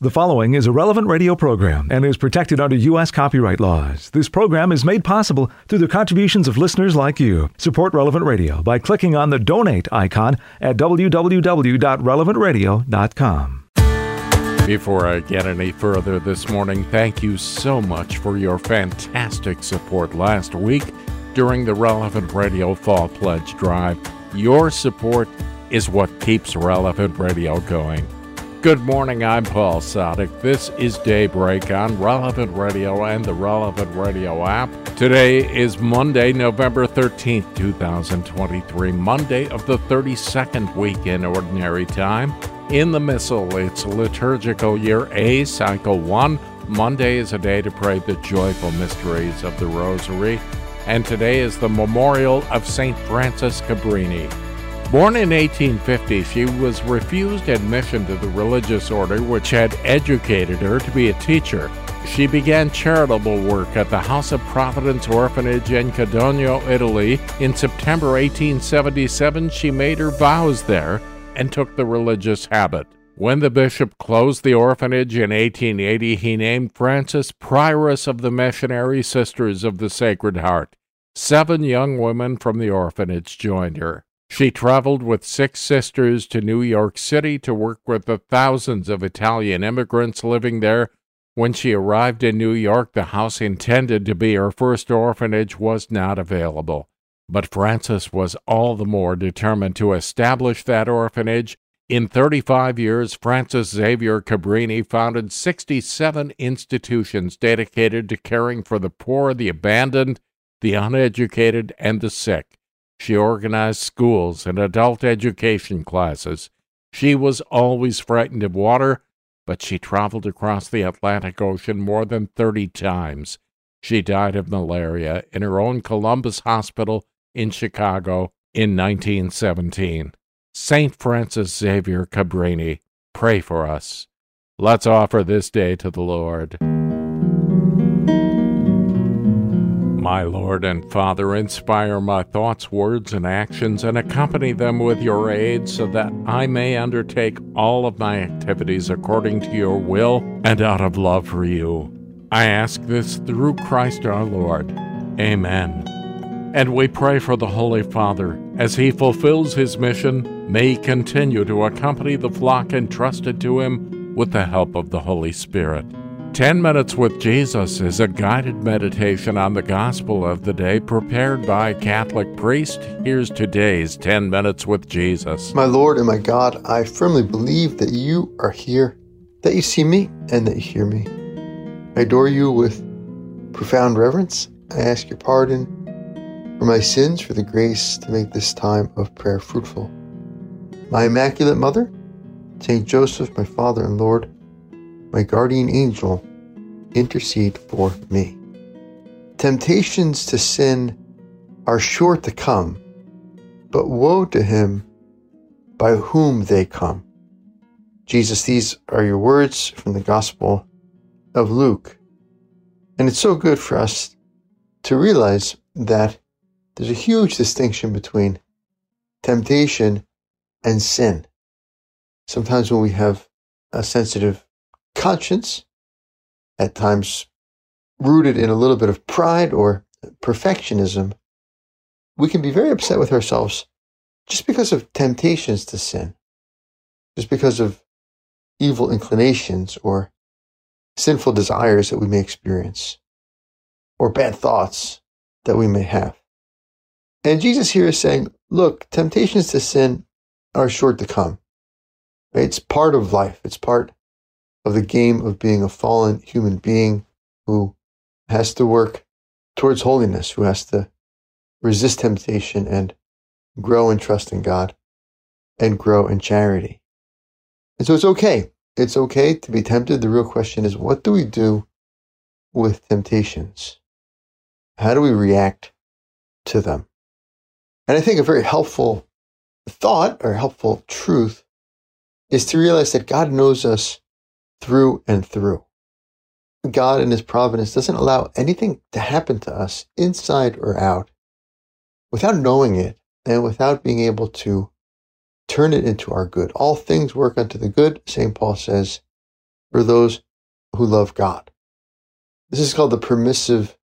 The following is a relevant radio program and is protected under U.S. copyright laws. This program is made possible through the contributions of listeners like you. Support Relevant Radio by clicking on the donate icon at www.relevantradio.com. Before I get any further this morning, thank you so much for your fantastic support last week during the Relevant Radio Fall Pledge Drive. Your support is what keeps Relevant Radio going. Good morning, I'm Paul Sadek. This is Daybreak on Relevant Radio and the Relevant Radio app. Today is Monday, November 13th, 2023, Monday of the 32nd week in Ordinary Time. In the Missal, it's liturgical year A, cycle 1. Monday is a day to pray the joyful mysteries of the Rosary, and today is the memorial of St. Frances Cabrini. Born in 1850, she was refused admission to the religious order which had educated her to be a teacher. She began charitable work at the House of Providence Orphanage in Codogno, Italy. In September 1877, she made her vows there and took the religious habit. When the bishop closed the orphanage in 1880, he named Frances prioress of the Missionary Sisters of the Sacred Heart. Seven young women from the orphanage joined her. She traveled with six sisters to New York City to work with the thousands of Italian immigrants living there. When she arrived in New York, the house intended to be her first orphanage was not available. But Frances was all the more determined to establish that orphanage. In 35 years, Frances Xavier Cabrini founded 67 institutions dedicated to caring for the poor, the abandoned, the uneducated, and the sick. She organized schools and adult education classes. She was always frightened of water, but she traveled across the Atlantic Ocean more than 30 times. She died of malaria in her own Columbus Hospital in Chicago in 1917. St. Frances Xavier Cabrini, pray for us. Let's offer this day to the Lord. My Lord and Father, inspire my thoughts, words, and actions, and accompany them with your aid so that I may undertake all of my activities according to your will and out of love for you. I ask this through Christ our Lord. Amen. And we pray for the Holy Father. As he fulfills his mission, may he continue to accompany the flock entrusted to him with the help of the Holy Spirit. 10 Minutes with Jesus is a guided meditation on the gospel of the day prepared by Catholic priest. Here's today's 10 Minutes with Jesus. My Lord and my God, I firmly believe that you are here, that you see me, and that you hear me. I adore you with profound reverence. I ask your pardon for my sins, for the grace to make this time of prayer fruitful. My Immaculate Mother, Saint Joseph, my Father and Lord, my guardian angel, intercede for me. Temptations to sin are sure to come, but woe to him by whom they come. Jesus, these are your words from the Gospel of Luke. And it's so good for us to realize that there's a huge distinction between temptation and sin. Sometimes when we have a sensitive conscience, at times rooted in a little bit of pride or perfectionism, we can be very upset with ourselves just because of temptations to sin, just because of evil inclinations or sinful desires that we may experience, or bad thoughts that we may have. And Jesus here is saying, look, temptations to sin are sure to come. It's part of life. It's part of the game of being a fallen human being who has to work towards holiness, who has to resist temptation and grow in trust in God and grow in charity. And so it's okay. It's okay to be tempted. The real question is what do we do with temptations? How do we react to them? And I think a very helpful thought or helpful truth is to realize that God knows us through and through. God in His providence doesn't allow anything to happen to us, inside or out, without knowing it and without being able to turn it into our good. All things work unto the good, St. Paul says, for those who love God. This is called the permissive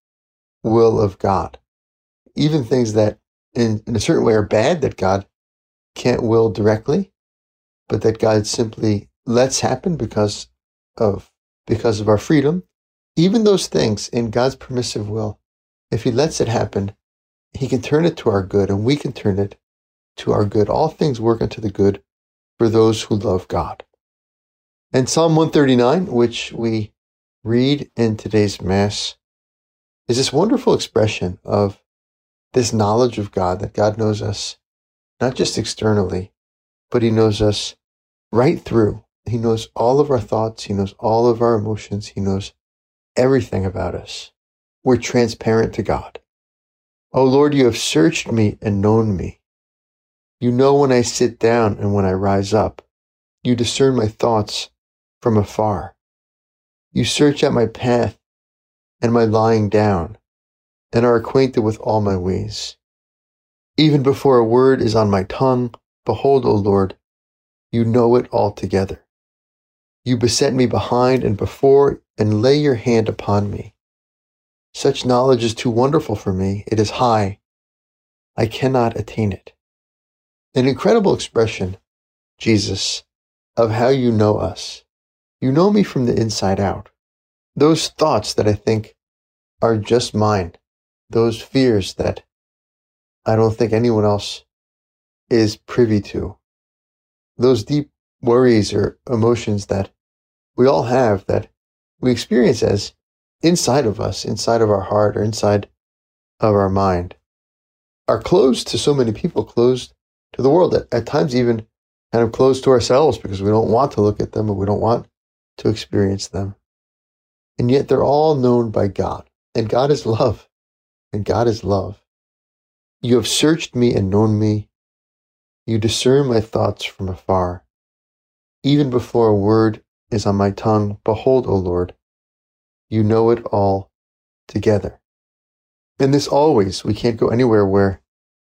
will of God. Even things that in, in a certain way are bad that God can't will directly, but that God simply lets happen because of because of our freedom. Even those things in God's permissive will, if He lets it happen, He can turn it to our good, and we can turn it to our good. All things work unto the good for those who love God. And Psalm 139, which we read in today's Mass, is this wonderful expression of this knowledge of God, that God knows us not just externally, but He knows us right through. He knows all of our thoughts, He knows all of our emotions, He knows everything about us. We're transparent to God. Oh Lord, you have searched me and known me. You know when I sit down and when I rise up. You discern my thoughts from afar. You search out my path and my lying down, and are acquainted with all my ways. Even before a word is on my tongue, behold, O Lord, you know it altogether. You beset me behind and before, and lay your hand upon me. Such knowledge is too wonderful for me. It is high. I cannot attain it. An incredible expression, Jesus, of how you know us. You know me from the inside out. Those thoughts that I think are just mine, those fears that I don't think anyone else is privy to, those deep worries or emotions that we all have that we experience as inside of us, inside of our heart, or inside of our mind, are closed to so many people, closed to the world, at, at times even kind of closed to ourselves because we don't want to look at them or we don't want to experience them. And yet they're all known by God. And God is love. And God is love. You have searched me and known me. You discern my thoughts from afar. Even before a word is on my tongue, behold, O Lord, you know it all together. And this always, we can't go anywhere where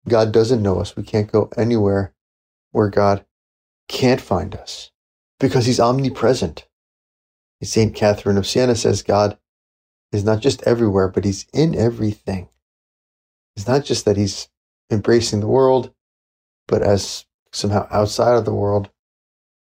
God doesn't know us. We can't go anywhere where God can't find us because he's omnipresent. St. Catherine of Siena says God is not just everywhere, but he's in everything. It's not just that he's embracing the world, but as somehow outside of the world.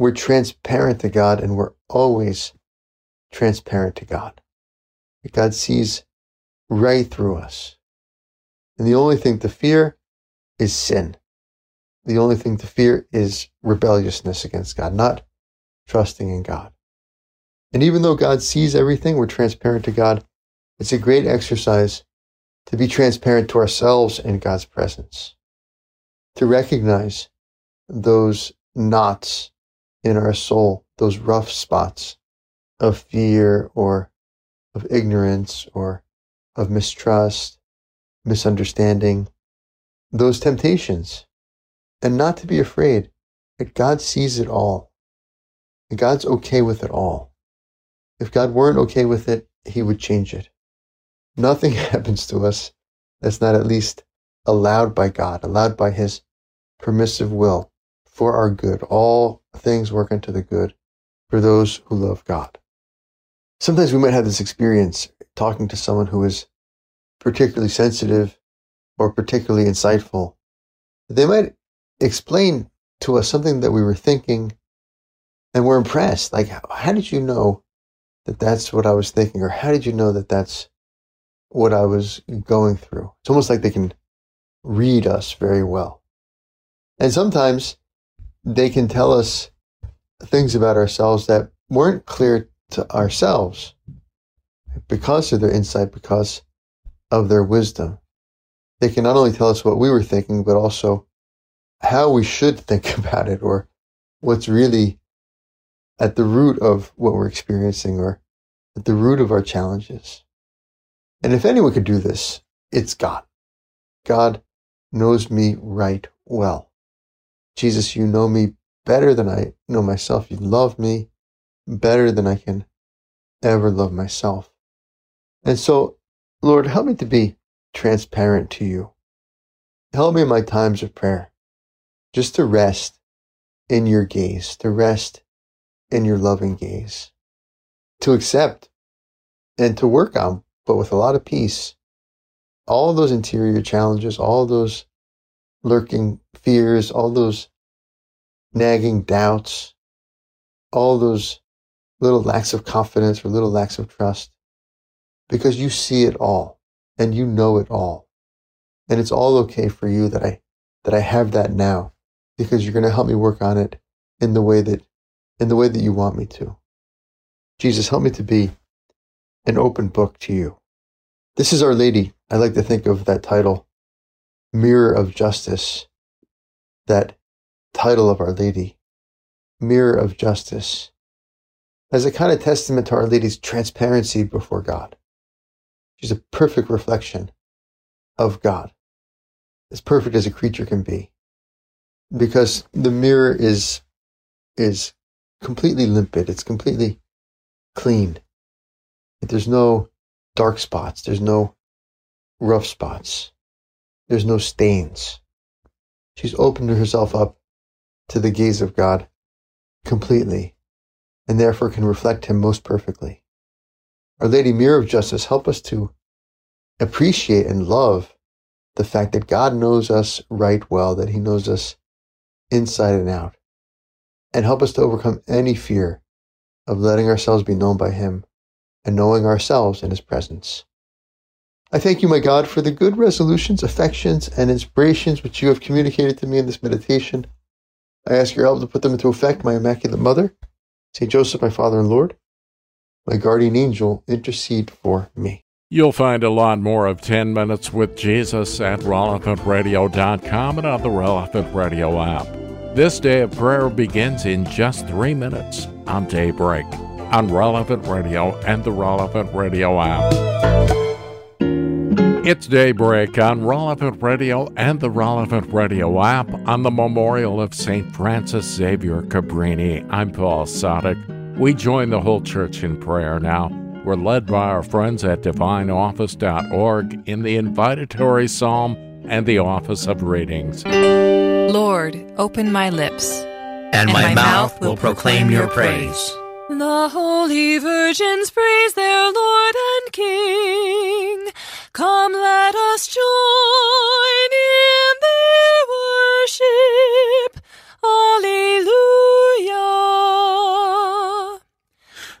We're transparent to God, and we're always transparent to God. God sees right through us. And the only thing to fear is sin. The only thing to fear is rebelliousness against God, not trusting in God. And even though God sees everything, we're transparent to God. It's a great exercise to be transparent to ourselves in God's presence, to recognize those knots in our soul, those rough spots of fear or of ignorance or of mistrust misunderstanding, those temptations, and not to be afraid that God sees it all. And God's okay with it all. If God weren't okay with it, he would change it. Nothing happens to us that's not at least allowed by God, allowed by his permissive will for our good. All things work unto the good for those who love God. Sometimes we might have this experience talking to someone who is particularly sensitive or particularly insightful, they might explain to us something that we were thinking and we're impressed. Like, how did you know that that's what I was thinking? Or how did you know that that's what I was going through? It's almost like they can read us very well. And sometimes they can tell us things about ourselves that weren't clear to ourselves because of their insight, because of their wisdom. They can not only tell us what we were thinking, but also how we should think about it or what's really at the root of what we're experiencing or at the root of our challenges. And if anyone could do this, it's God. God knows me right well. Jesus, you know me better than I know myself. You love me better than I can ever love myself. And so, Lord, help me to be transparent to you. Help me in my times of prayer just to rest in your gaze, to rest in your loving gaze, to accept and to work on, but with a lot of peace, all those interior challenges, all those lurking fears, all those nagging doubts, all those little lacks of confidence or little lacks of trust, because you see it all and you know it all. And it's all okay for you that I, that I have that now because you're going to help me work on it in the way that, in the way that you want me to. Jesus, help me to be an open book to you. This is Our Lady. I like to think of that title, Mirror of Justice, that title of Our Lady, Mirror of Justice, as a kind of testament to Our Lady's transparency before God. She's a perfect reflection of God, as perfect as a creature can be, because the mirror is is completely limpid. It's completely clean. There's no dark spots. There's no rough spots. There's no stains. She's opened herself up to the gaze of God completely and therefore can reflect Him most perfectly. Our Lady Mirror of Justice, help us to appreciate and love the fact that God knows us right well, that He knows us inside and out, and help us to overcome any fear of letting ourselves be known by Him and knowing ourselves in His presence. I thank you, my God, for the good resolutions, affections, and inspirations which you have communicated to me in this meditation. I ask your help to put them into effect, my Immaculate Mother. St. Joseph, my Father and Lord, my guardian angel, intercede for me. You'll find a lot more of 10 Minutes with Jesus at relevantradio.com and on the Relevant Radio app. This day of prayer begins in just three minutes on daybreak on Relevant Radio and the Relevant Radio app. It's daybreak on Relevant Radio and the Relevant Radio app on the memorial of St. Frances Xavier Cabrini. I'm Paul Sadek. We join the whole church in prayer now. We're led by our friends at divineoffice.org in the invitatory psalm and the office of readings. Lord, open my lips, and, and my, my, mouth will proclaim your praise. The holy virgins praise their Lord and King. Come, let us join in their worship. Alleluia.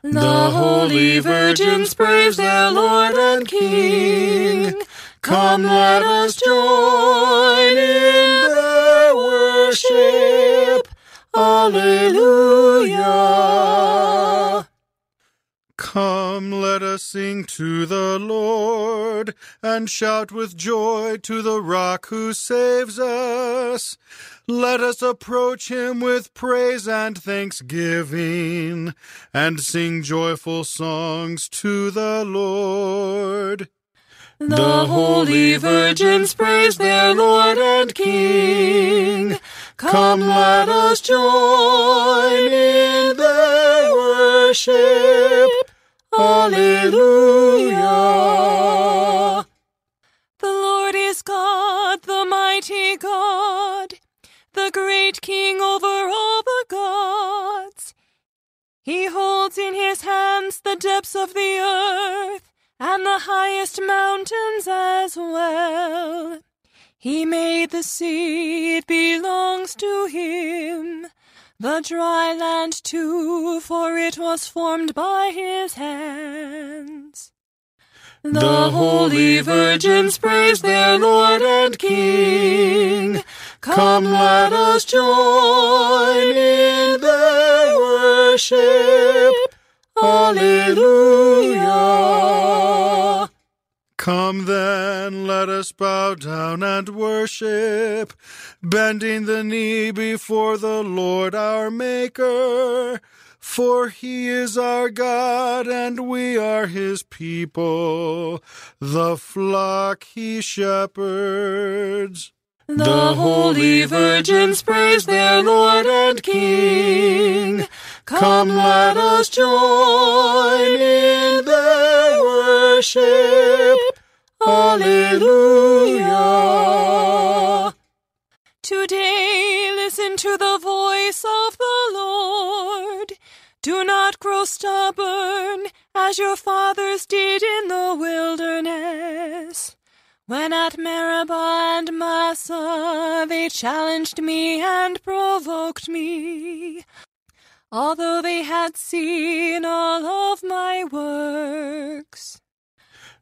The holy virgins praise their Lord and King. Come, let us join in their worship. Alleluia. Come, let us sing to the Lord, and shout with joy to the rock who saves us. Let us approach him with praise and thanksgiving, and sing joyful songs to the Lord. The holy virgins praise their Lord and King. Come, let us join in their worship. Alleluia. The Lord is God, the mighty God, the great King over all the gods. He holds in his hands the depths of the earth and the highest mountains as well. He made the sea, it belongs to him. The dry land too, for it was formed by his hands. The holy virgins praise their Lord and King. Come, let us join in their worship. Alleluia. Come then, let us bow down and worship, bending the knee before the Lord our Maker. For he is our God, and we are his people, the flock he shepherds. The holy virgins praise their Lord and King. Come, let us join in their worship. Alleluia. Today, listen to the voice of the Lord. Do not grow stubborn as your fathers did in the wilderness. When at Meribah and Massah they challenged me and provoked me, although they had seen all of my works.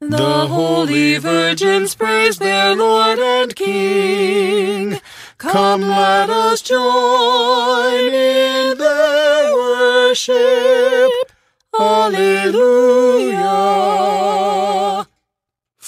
The holy virgins praise their Lord and King. Come, let us join in their worship. Alleluia.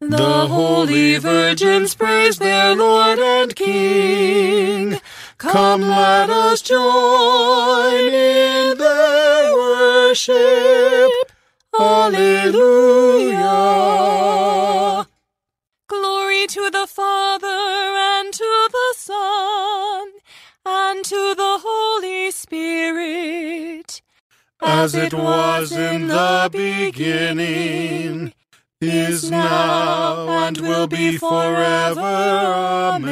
The holy virgins praise their Lord and King. Come, let us join in their worship. Alleluia. Glory to the Father and to the Son and to the Holy Spirit. As it was in the beginning, is now, and will be forever. Amen.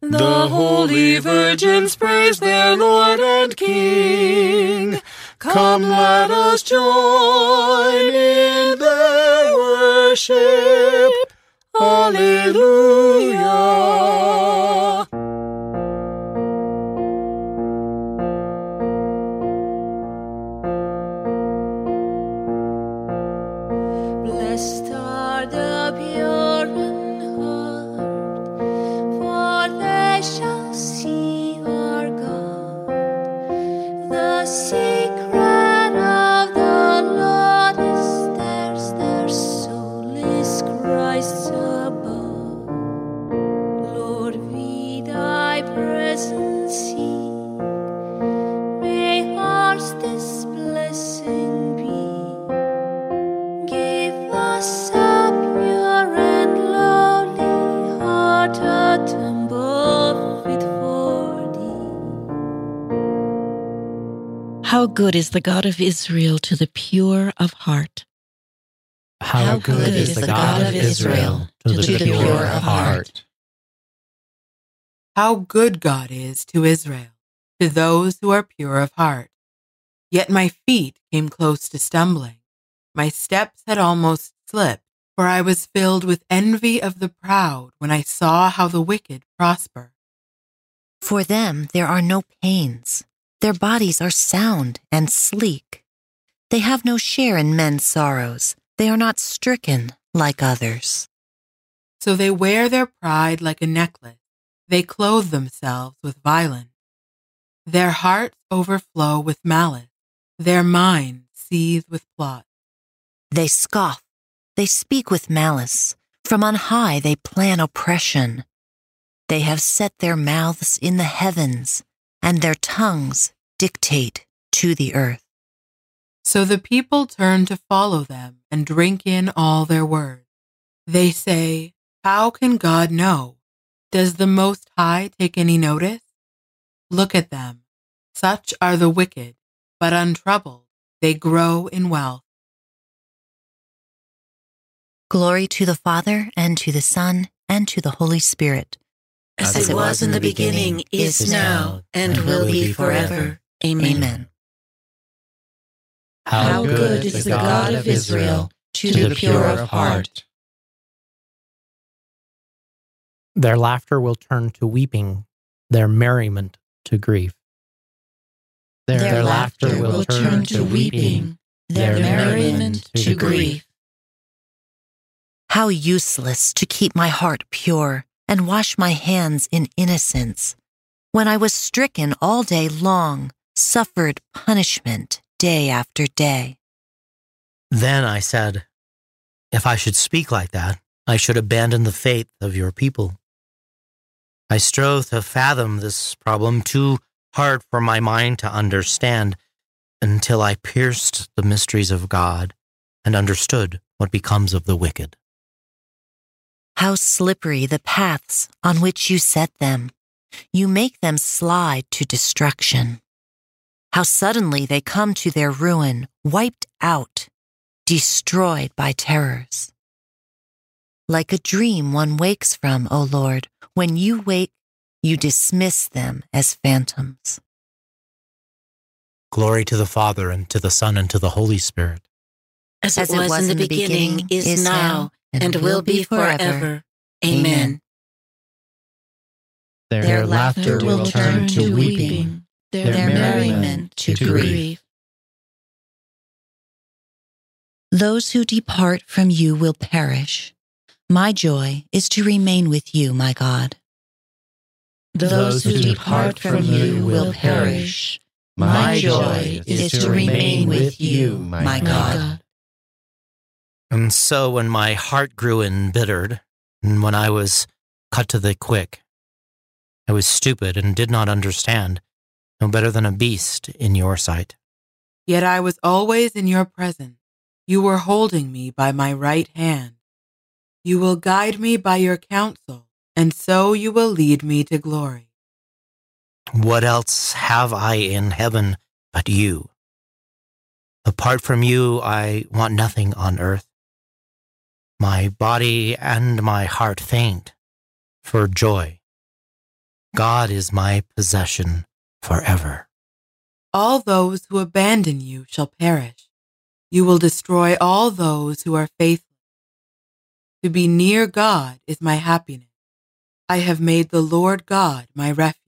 The holy virgins praise their Lord and King. Come, let us join in their worship. Alleluia. Good is the God of Israel to the pure of heart. How good is the God of Israel to the pure of heart. How good God is to Israel, to those who are pure of heart. Yet my feet came close to stumbling. My steps had almost slipped, for I was filled with envy of the proud when I saw how the wicked prosper. For them there are no pains. Their bodies are sound and sleek. They have no share in men's sorrows. They are not stricken like others. So they wear their pride like a necklace. They clothe themselves with violence. Their hearts overflow with malice. Their minds seethe with plot. They scoff. They speak with malice. From on high they plan oppression. They have set their mouths in the heavens, and their tongues dictate to the earth. So the people turn to follow them and drink in all their words. They say, How can God know? Does the Most High take any notice? Look at them. Such are the wicked, but untroubled, they grow in wealth. Glory to the Father, and to the Son, and to the Holy Spirit. As it was in the beginning, is now, and will be forever. Amen. Amen. How good is the God of Israel to the pure of heart. Their laughter will turn to weeping, their merriment to grief. Their, their laughter will turn to weeping, their merriment to grief. How useless to keep my heart pure and wash my hands in innocence, when I was stricken all day long, suffered punishment day after day. Then I said, If I should speak like that, I should abandon the faith of your people. I strove to fathom this problem too hard for my mind to understand until I pierced the mysteries of God and understood what becomes of the wicked. How slippery the paths on which you set them. You make them slide to destruction. How suddenly they come to their ruin, wiped out, destroyed by terrors. Like a dream one wakes from, O Lord, when you wake, you dismiss them as phantoms. Glory to the Father, and to the Son, and to the Holy Spirit. As, it, was in the beginning, is now, and will be forever. Amen. Their, their laughter will turn to weeping, their, their merriment to grief. Those who depart from you will perish. My joy is to remain with you, my God. Those who depart from you will perish. My joy is to remain with you, my God. And so when my heart grew embittered, and when I was cut to the quick, I was stupid and did not understand, no better than a beast in your sight. Yet I was always in your presence. You were holding me by my right hand. You will guide me by your counsel, and so you will lead me to glory. What else have I in heaven but you? Apart from you, I want nothing on earth. My body and my heart faint for joy. God is my possession forever. All those who abandon you shall perish. You will destroy all those who are faithful. To be near God is my happiness. I have made the Lord God my refuge.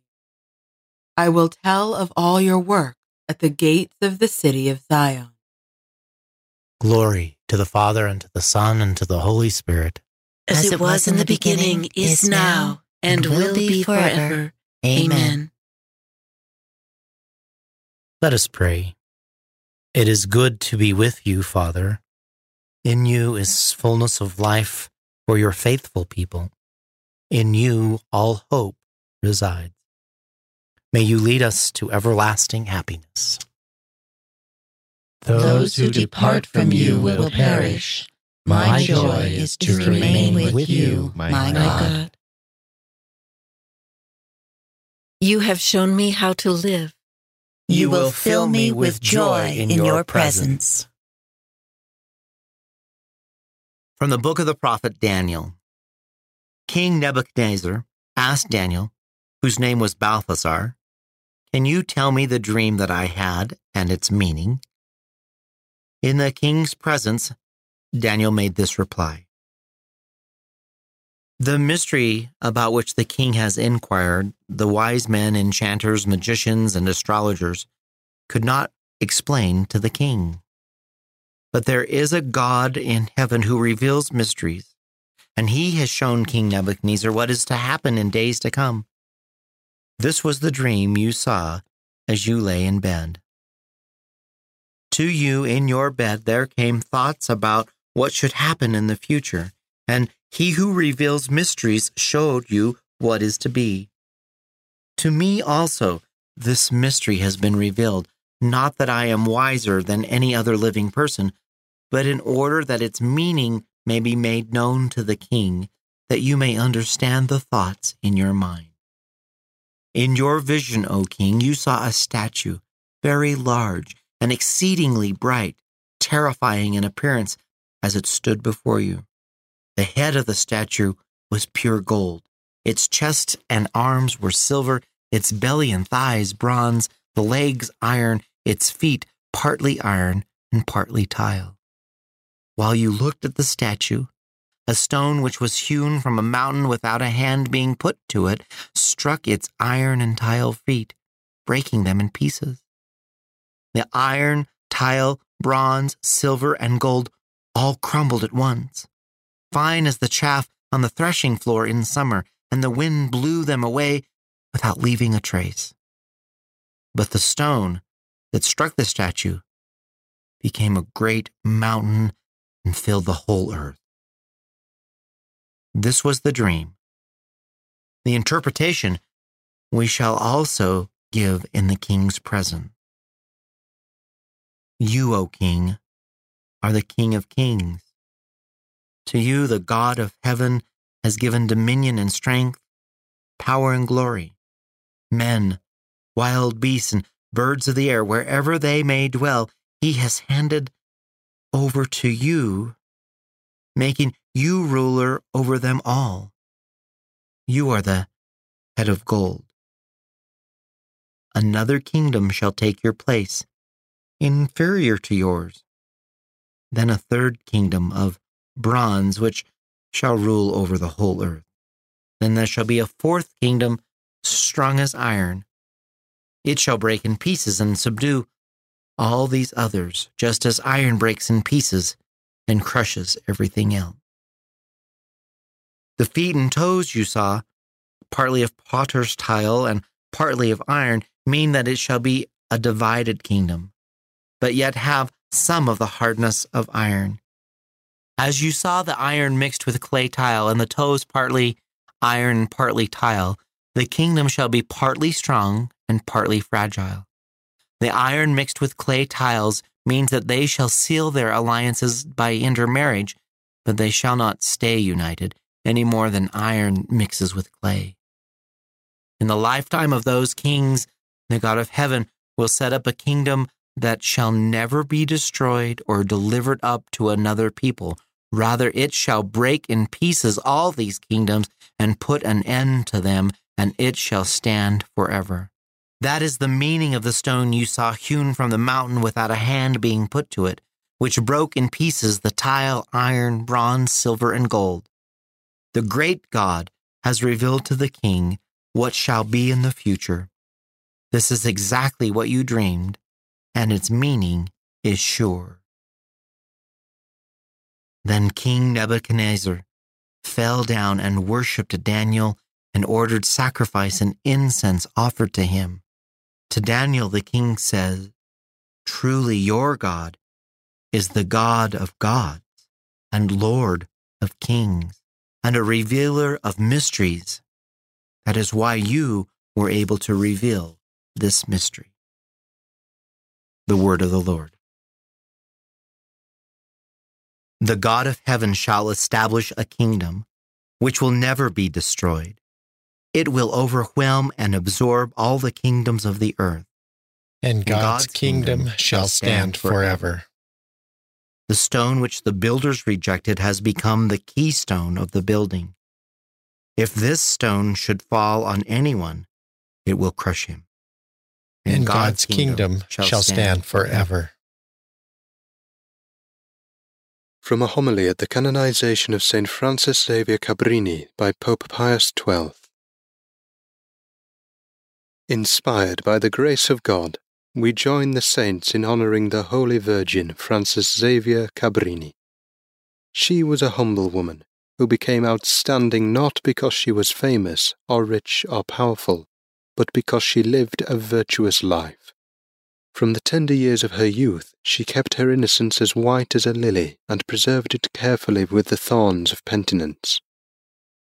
I will tell of all your work at the gates of the city of Zion. Glory to the Father, and to the Son, and to the Holy Spirit. As, As it was in the beginning, is now, and will be forever. Amen. Let us pray. It is good to be with you, Father. In you is fullness of life for your faithful people. In you all hope resides. May you lead us to everlasting happiness. Those who depart from you will perish. My joy is to remain with you, my God. You have shown me how to live. You will fill me with joy in your presence. From the book of the prophet Daniel. King Nebuchadnezzar asked Daniel, whose name was Belteshazzar, Can you tell me the dream that I had and its meaning? In the king's presence, Daniel made this reply The mystery about which the king has inquired, the wise men, enchanters, magicians, and astrologers could not explain to the king. But there is a God in heaven who reveals mysteries, and he has shown King Nebuchadnezzar what is to happen in days to come. This was the dream you saw as you lay in bed. To you in your bed there came thoughts about what should happen in the future, and he who reveals mysteries showed you what is to be. To me also, this mystery has been revealed, not that I am wiser than any other living person, but in order that its meaning may be made known to the king, that you may understand the thoughts in your mind. In your vision, O king, you saw a statue, very large and exceedingly bright, terrifying in appearance as it stood before you. The head of the statue was pure gold. Its chest and arms were silver, its belly and thighs bronze, the legs iron, its feet partly iron and partly tile. While you looked at the statue, a stone which was hewn from a mountain without a hand being put to it struck its iron and tile feet, breaking them in pieces. The iron, tile, bronze, silver, and gold all crumbled at once. Fine as the chaff on the threshing floor in summer, and the wind blew them away without leaving a trace. But the stone that struck the statue became a great mountain and filled the whole earth. This was the dream. The interpretation we shall also give in the king's presence. You, O king, are the king of kings. To you, the God of heaven has given dominion and strength, power and glory. Men, wild beasts, and birds of the air, wherever they may dwell, he has handed over to you, making you ruler over them all. You are the head of gold. Another kingdom shall take your place, inferior to yours. Then a third kingdom of bronze, which shall rule over the whole earth. Then there shall be a fourth kingdom, strong as iron. It shall break in pieces and subdue all these others, just as iron breaks in pieces and crushes everything else. The feet and toes you saw, partly of potter's tile and partly of iron, mean that it shall be a divided kingdom, but yet have some of the hardness of iron. As you saw the iron mixed with clay tile and the toes partly iron and partly tile, the kingdom shall be partly strong and partly fragile. The iron mixed with clay tiles means that they shall seal their alliances by intermarriage, but they shall not stay united any more than iron mixes with clay. In the lifetime of those kings, the God of heaven will set up a kingdom that shall never be destroyed or delivered up to another people. Rather, it shall break in pieces all these kingdoms and put an end to them, and it shall stand forever. That is the meaning of the stone you saw hewn from the mountain without a hand being put to it, which broke in pieces the tile, iron, bronze, silver, and gold. The great God has revealed to the king what shall be in the future. This is exactly what you dreamed, and its meaning is sure. Then King Nebuchadnezzar fell down and worshipped Daniel and ordered sacrifice and incense offered to him. To Daniel, the king says, Truly your God is the God of gods and Lord of kings and a revealer of mysteries. That is why you were able to reveal this mystery. The word of the Lord. The God of heaven shall establish a kingdom which will never be destroyed. It will overwhelm and absorb all the kingdoms of the earth. And God's, God's kingdom, kingdom, shall stand forever. The stone which the builders rejected has become the keystone of the building. If this stone should fall on anyone, it will crush him. And, and God's, God's kingdom, kingdom, shall, shall stand, stand forever. From a homily at the canonization of St. Frances Xavier Cabrini by Pope Pius XII. Inspired by the grace of God, we join the saints in honoring the Holy Virgin Frances Xavier Cabrini. She was a humble woman who became outstanding not because she was famous or rich or powerful, but because she lived a virtuous life. From the tender years of her youth, she kept her innocence as white as a lily and preserved it carefully with the thorns of penitence.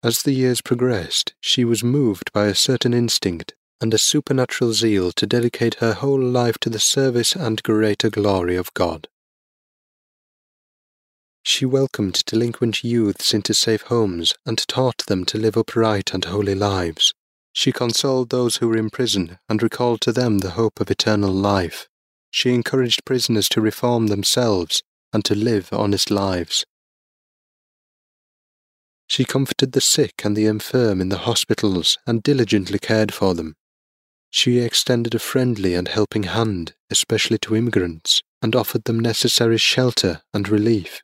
As the years progressed, she was moved by a certain instinct and a supernatural zeal to dedicate her whole life to the service and greater glory of God. She welcomed delinquent youths into safe homes and taught them to live upright and holy lives. She consoled those who were in prison and recalled to them the hope of eternal life. She encouraged prisoners to reform themselves and to live honest lives. She comforted the sick and the infirm in the hospitals and diligently cared for them. She extended a friendly and helping hand, especially to immigrants, and offered them necessary shelter and relief.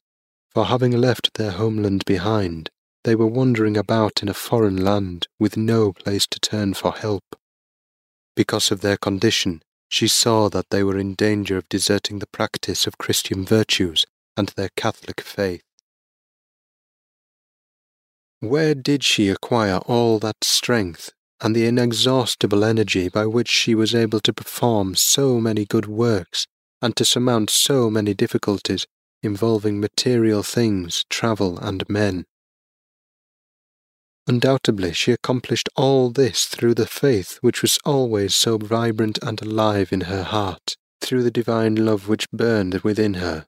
For having left their homeland behind, they were wandering about in a foreign land with no place to turn for help. Because of their condition, she saw that they were in danger of deserting the practice of Christian virtues and their Catholic faith. Where did she acquire all that strength and the inexhaustible energy by which she was able to perform so many good works and to surmount so many difficulties involving material things, travel, and men? Undoubtedly, she accomplished all this through the faith which was always so vibrant and alive in her heart, through the divine love which burned within her.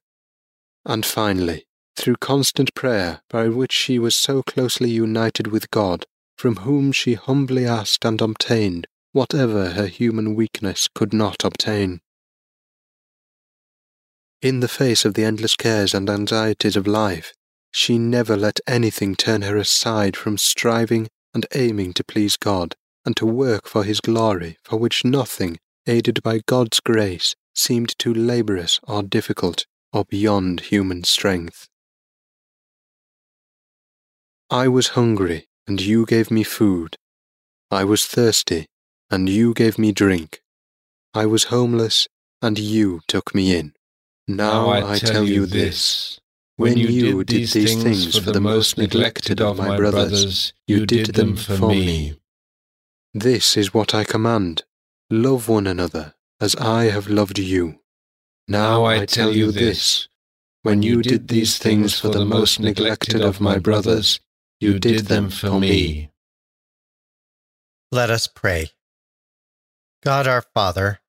And finally, through constant prayer by which she was so closely united with God, from whom she humbly asked and obtained whatever her human weakness could not obtain. In the face of the endless cares and anxieties of life, she never let anything turn her aside from striving and aiming to please God and to work for His glory, for which nothing, aided by God's grace, seemed too laborious or difficult or beyond human strength. I was hungry, and you gave me food. I was thirsty, and you gave me drink. I was homeless, and you took me in. Now, now I, I, tell, you this. When you, you did, these things, things for the most neglected of my brothers, you did them for me. This is what I command love one another as I have loved you. Now I tell you this when you did these things for the most neglected of my brothers, you did them for me. Let us pray. God our Father,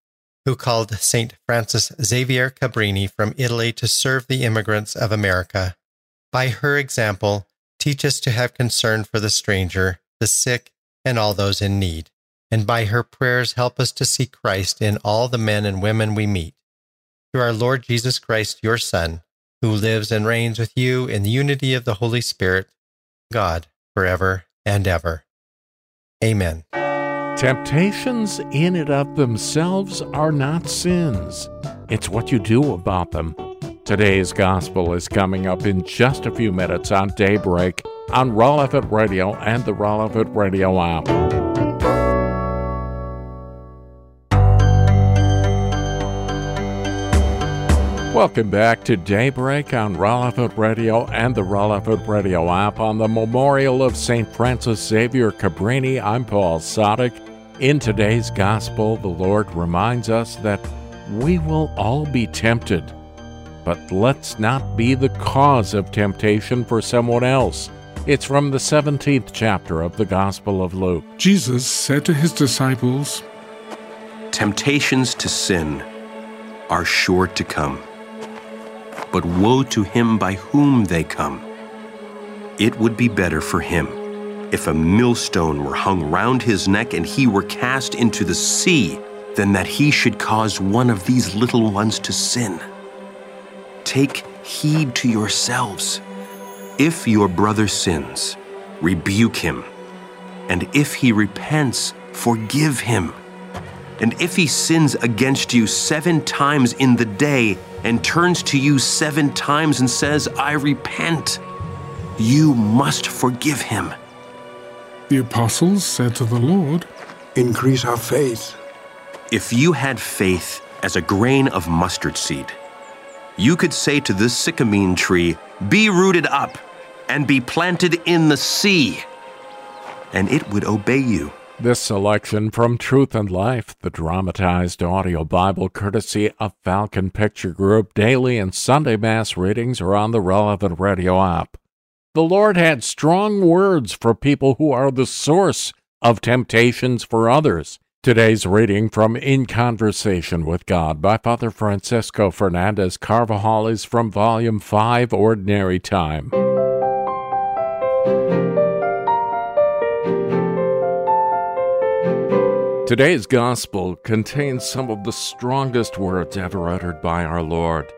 who called St. Frances Xavier Cabrini from Italy to serve the immigrants of America, by her example, teach us to have concern for the stranger, the sick, and all those in need. And by her prayers, help us to see Christ in all the men and women we meet. Through our Lord Jesus Christ, your Son, who lives and reigns with you in the unity of the Holy Spirit, God, forever and ever. Amen. Temptations in and of themselves are not sins. It's what you do about them. Today's gospel is coming up in just a few minutes on Daybreak on Relevant Radio and the Relevant Radio app. Welcome back to Daybreak on Relevant Radio and the Relevant Radio app on the memorial of St. Frances Xavier Cabrini. I'm Paul Sadek. In today's gospel, the Lord reminds us that we will all be tempted, but let's not be the cause of temptation for someone else. It's from the 17th chapter of the Gospel of Luke. Jesus said to his disciples, Temptations to sin are sure to come but woe to him by whom they come. It would be better for him if a millstone were hung round his neck and he were cast into the sea than that he should cause one of these little ones to sin. Take heed to yourselves. If your brother sins, rebuke him, and if he repents, forgive him. And if he sins against you seven times in the day and turns to you seven times and says, I repent, you must forgive him. The apostles said to the Lord, Increase our faith. If you had faith as a grain of mustard seed, you could say to this sycamine tree, Be rooted up and be planted in the sea, and it would obey you. This selection from Truth and Life, the dramatized audio Bible courtesy of Falcon Picture Group, daily and Sunday Mass readings are on the relevant radio app. The Lord had strong words for people who are the source of temptations for others. Today's reading from In Conversation with God by Father Francisco Fernandez Carvajal is from Volume 5, Ordinary Time. Today's gospel contains some of the strongest words ever uttered by our Lord.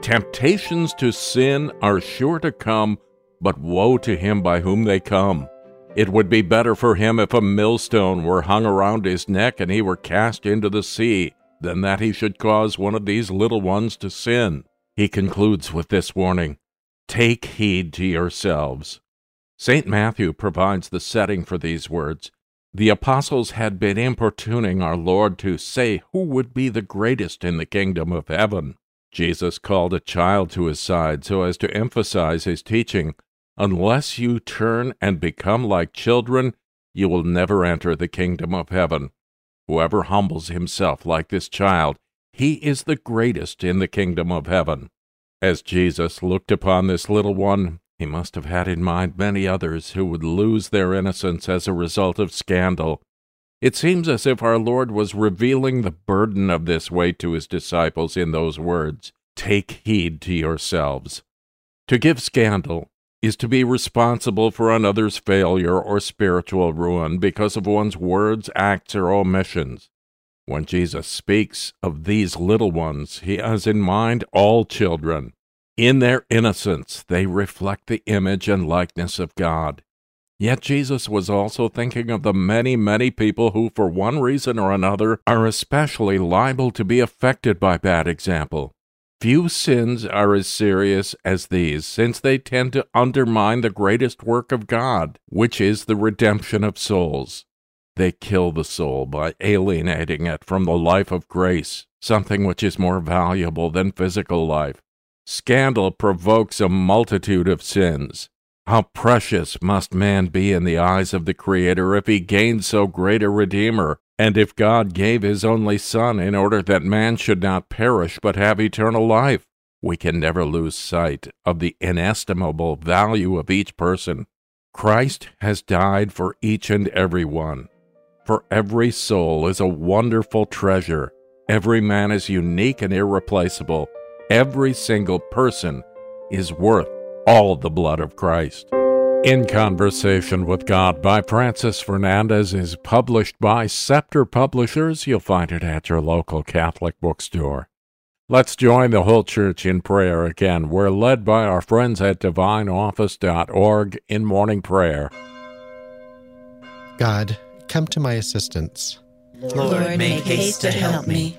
Temptations to sin are sure to come, but woe to him by whom they come. It would be better for him if a millstone were hung around his neck and he were cast into the sea, than that he should cause one of these little ones to sin. He concludes with this warning Take heed to yourselves. St. Matthew provides the setting for these words. The apostles had been importuning our Lord to say who would be the greatest in the kingdom of heaven. Jesus called a child to his side so as to emphasize his teaching. Unless you turn and become like children, you will never enter the kingdom of heaven. Whoever humbles himself like this child, he is the greatest in the kingdom of heaven. As Jesus looked upon this little one, he must have had in mind many others who would lose their innocence as a result of scandal. It seems as if our Lord was revealing the burden of this weight to his disciples in those words Take heed to yourselves. To give scandal is to be responsible for another's failure or spiritual ruin because of one's words, acts, or omissions. When Jesus speaks of these little ones, he has in mind all children. In their innocence, they reflect the image and likeness of God. Yet Jesus was also thinking of the many, many people who, for one reason or another, are especially liable to be affected by bad example. Few sins are as serious as these, since they tend to undermine the greatest work of God, which is the redemption of souls. They kill the soul by alienating it from the life of grace, something which is more valuable than physical life. Scandal provokes a multitude of sins. How precious must man be in the eyes of the Creator if he gained so great a Redeemer and if God gave his only Son in order that man should not perish but have eternal life, we can never lose sight of the inestimable value of each person. Christ has died for each and every one. For every soul is a wonderful treasure. Every man is unique and irreplaceable. Every single person is worth all the blood of Christ. In Conversation with God by Francis Fernandez is published by Scepter Publishers. You'll find it at your local Catholic bookstore. Let's join the whole church in prayer again. We're led by our friends at divineoffice.org in morning prayer. God, come to my assistance. Lord, make haste to help me.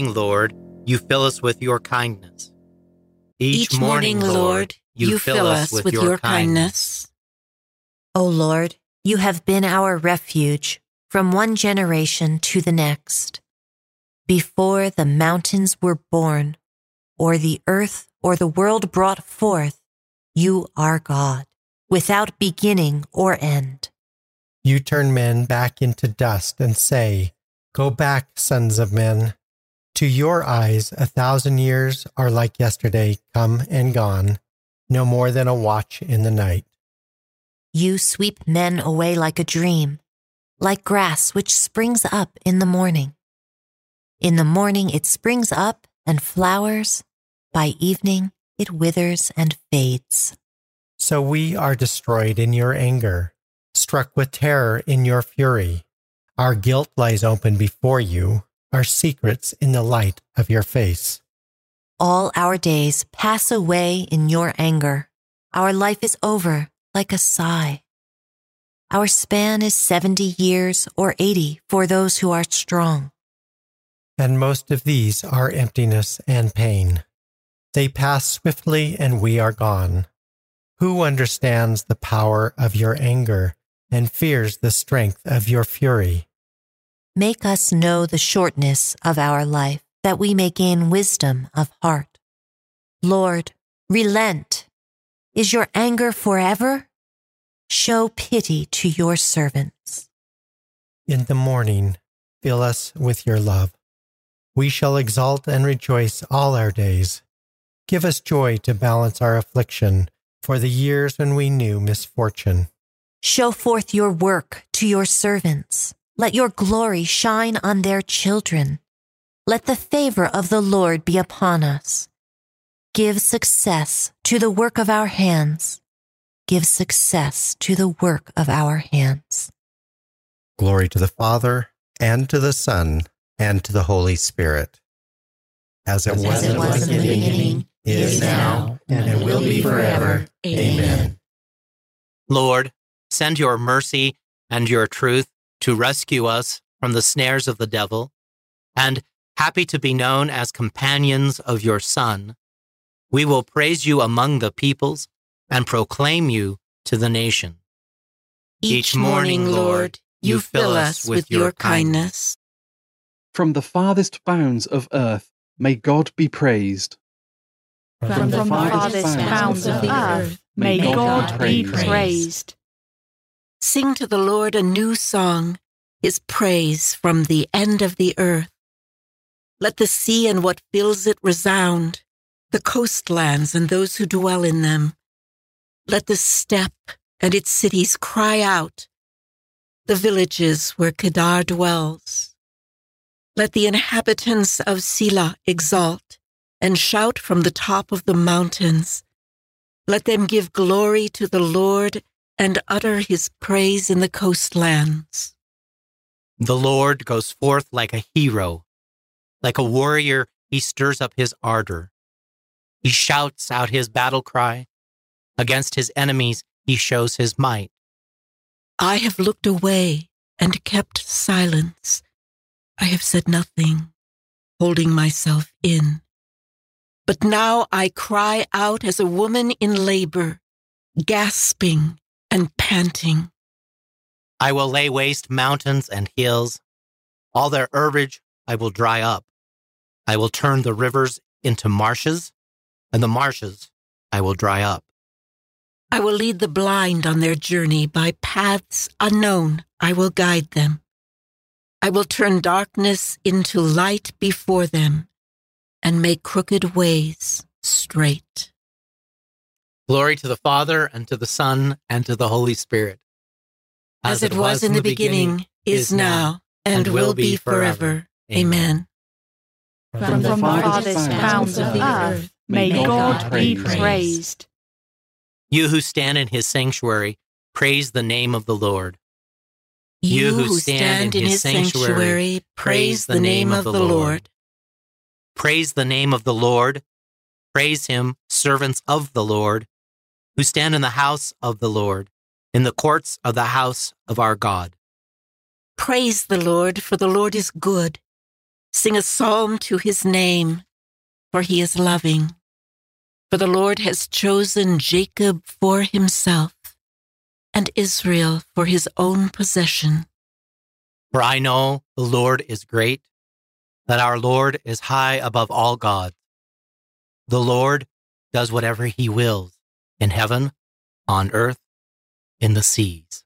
Morning, Lord, you fill us with your kindness. Each morning, Lord, you fill us with your kindness. O Lord, you have been our refuge from one generation to the next. Before the mountains were born, or the earth or the world brought forth, you are God, without beginning or end. You turn men back into dust and say, Go back, sons of men. To your eyes, a thousand years are like yesterday, come and gone, no more than a watch in the night. You sweep men away like a dream, like grass which springs up in the morning. In the morning it springs up and flowers, by evening it withers and fades. So we are destroyed in your anger, struck with terror in your fury. Our guilt lies open before you, our secrets in the light of your face. All our days pass away in your anger. Our life is over like a sigh. Our span is 70 years or 80 for those who are strong. And most of these are emptiness and pain. They pass swiftly and we are gone. Who understands the power of your anger and fears the strength of your fury. Make us know the shortness of our life, that we may gain wisdom of heart. Lord, relent. Is your anger forever? Show pity to your servants. In the morning, fill us with your love. We shall exult and rejoice all our days. Give us joy to balance our affliction for the years when we knew misfortune. Show forth your work to your servants. Let your glory shine on their children. Let the favor of the Lord be upon us. Give success to the work of our hands. Give success to the work of our hands. Glory to the Father, and to the Son, and to the Holy Spirit. As it, As was, it was in the beginning, is now, and it will be forever. Amen. Lord, send your mercy and your truth to rescue us from the snares of the devil, and happy to be known as companions of your Son, we will praise you among the peoples and proclaim you to the nation. Each morning, Lord, you fill us with your kindness. From the farthest bounds of earth, may God be praised. From the farthest bounds of the earth, may God be praised. Sing to the Lord a new song, his praise from the end of the earth. Let the sea and what fills it resound, the coastlands and those who dwell in them. Let the steppe and its cities cry out, the villages where Kedar dwells. Let the inhabitants of Selah exalt and shout from the top of the mountains. Let them give glory to the Lord and utter his praise in the coastlands. The Lord goes forth like a hero. Like a warrior, he stirs up his ardor. He shouts out his battle cry. Against his enemies, he shows his might. I have looked away and kept silence. I have said nothing, holding myself in. But now I cry out as a woman in labor, gasping panting. I will lay waste mountains and hills. All their herbage I will dry up. I will turn the rivers into marshes, and the marshes I will dry up. I will lead the blind on their journey by paths unknown. I will guide them. I will turn darkness into light before them and make crooked ways straight. Glory to the Father, and to the Son, and to the Holy Spirit. As, it was in the beginning, is now, and will be forever. Amen. From the farthest bounds of the earth, may God be praised. You who stand in his sanctuary, praise the name of the Lord. You who stand in his sanctuary, praise the name of the Lord. Praise the name of the Lord. Praise him, servants of the Lord, who stand in the house of the Lord, in the courts of the house of our God. Praise the Lord, for the Lord is good. Sing a psalm to his name, for he is loving. For the Lord has chosen Jacob for himself, and Israel for his own possession. For I know the Lord is great, that our Lord is high above all gods. The Lord does whatever he wills in heaven, on earth, in the seas.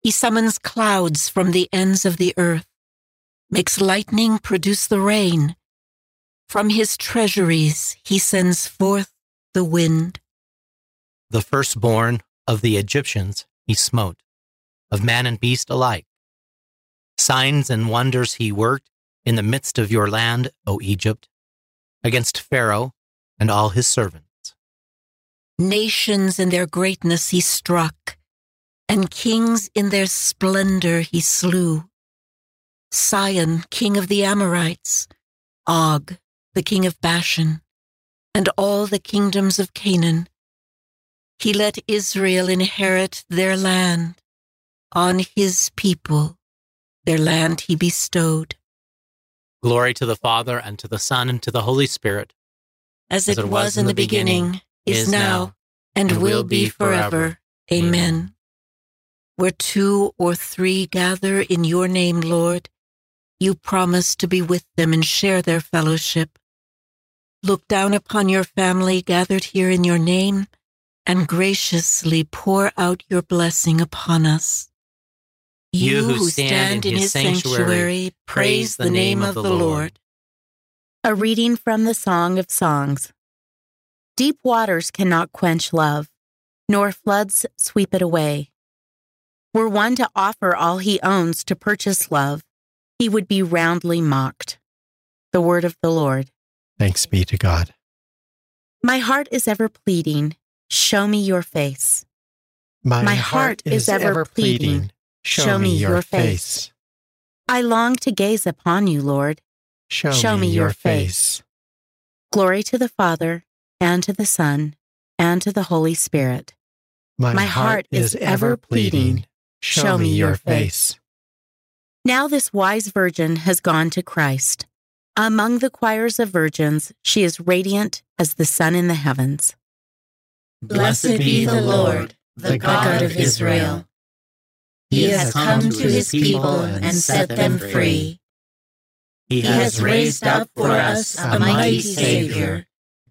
He summons clouds from the ends of the earth, makes lightning produce the rain. From his treasuries he sends forth the wind. The firstborn of the Egyptians he smote, of man and beast alike. Signs and wonders he worked in the midst of your land, O Egypt, against Pharaoh and all his servants. Nations in their greatness he struck, and kings in their splendor he slew. Sihon, king of the Amorites, Og, the king of Bashan, and all the kingdoms of Canaan. He let Israel inherit their land. On his people, their land he bestowed. Glory to the Father, and to the Son, and to the Holy Spirit. As it, was, in the beginning, is now, and will be forever. Amen. Where two or three gather in your name, Lord, you promise to be with them and share their fellowship. Look down upon your family gathered here in your name and graciously pour out your blessing upon us. You who stand in his sanctuary, praise the name of the Lord. A reading from the Song of Songs. Deep waters cannot quench love, nor floods sweep it away. Were one to offer all he owns to purchase love, he would be roundly mocked. The word of the Lord. Thanks be to God. My heart is ever pleading, show me your face. My, My heart is ever pleading, show me your face. I long to gaze upon you, Lord. Show me your face. Glory to the Father, and to the Son, and to the Holy Spirit. My heart is ever pleading, Show me your face. Now this wise virgin has gone to Christ. Among the choirs of virgins, she is radiant as the sun in the heavens. Blessed be the Lord, the God of Israel. He has come to his people and set them free. He has raised up for us a mighty Savior,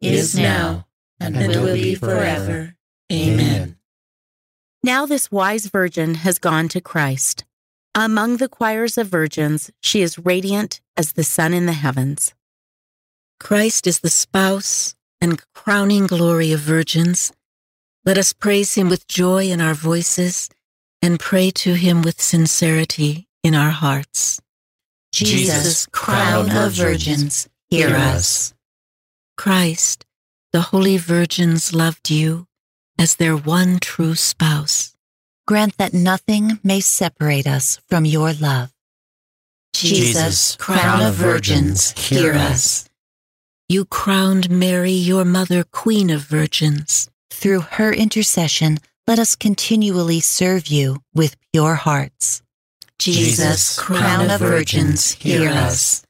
is now, and will be forever. Amen. Now this wise virgin has gone to Christ. Among the choirs of virgins, she is radiant as the sun in the heavens. Christ is the spouse and crowning glory of virgins. Let us praise him with joy in our voices and pray to him with sincerity in our hearts. Jesus, crown of virgins, hear us. Christ, the holy virgins loved you as their one true spouse. Grant that nothing may separate us from your love. Jesus, crown of virgins, hear us. You crowned Mary, your mother, queen of virgins. Through her intercession, let us continually serve you with pure hearts. Jesus, crown of virgins, hear us.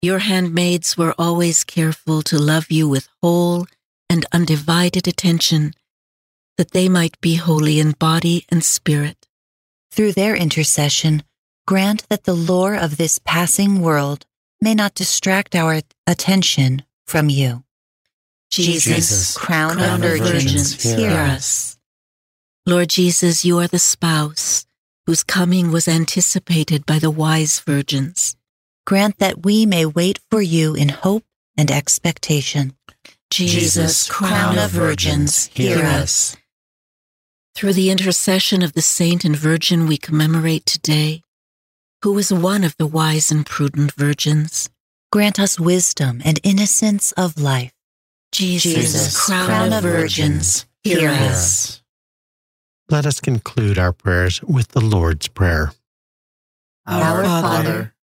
Your handmaids were always careful to love you with whole and undivided attention, that they might be holy in body and spirit. Through their intercession, grant that the lore of this passing world may not distract our attention from you. Jesus, Jesus, crown, crown of of virgins, virgins, hear hear us. Lord Jesus, you are the spouse whose coming was anticipated by the wise virgins. Grant that we may wait for you in hope and expectation. Jesus, crown of virgins, hear us. Through the intercession of the saint and virgin we commemorate today, who was one of the wise and prudent virgins, Grant us wisdom and innocence of life. Jesus, Jesus, crown, crown of of virgins, virgins, hear hear us. Let us conclude our prayers with the Lord's Prayer. Our Father,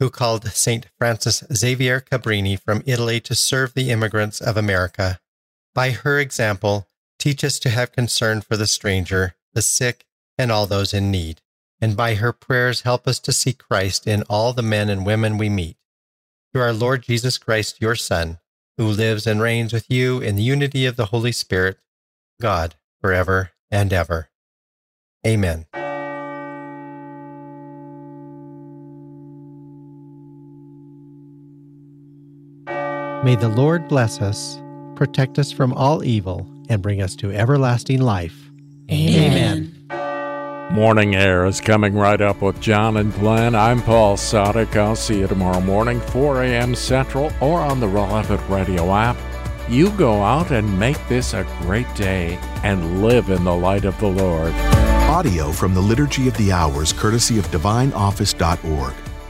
who called St. Frances Xavier Cabrini from Italy to serve the immigrants of America, by her example, teach us to have concern for the stranger, the sick, and all those in need. And by her prayers, help us to see Christ in all the men and women we meet. Through our Lord Jesus Christ, your Son, who lives and reigns with you in the unity of the Holy Spirit, God, forever and ever. Amen. May the Lord bless us, protect us from all evil, and bring us to everlasting life. Amen. Morning Air is coming right up with John and Glenn. I'm Paul Sadek. I'll see you tomorrow morning, 4 a.m. Central, or on the relevant radio app. You go out and make this a great day and live in the light of the Lord. Audio from the Liturgy of the Hours, courtesy of DivineOffice.org.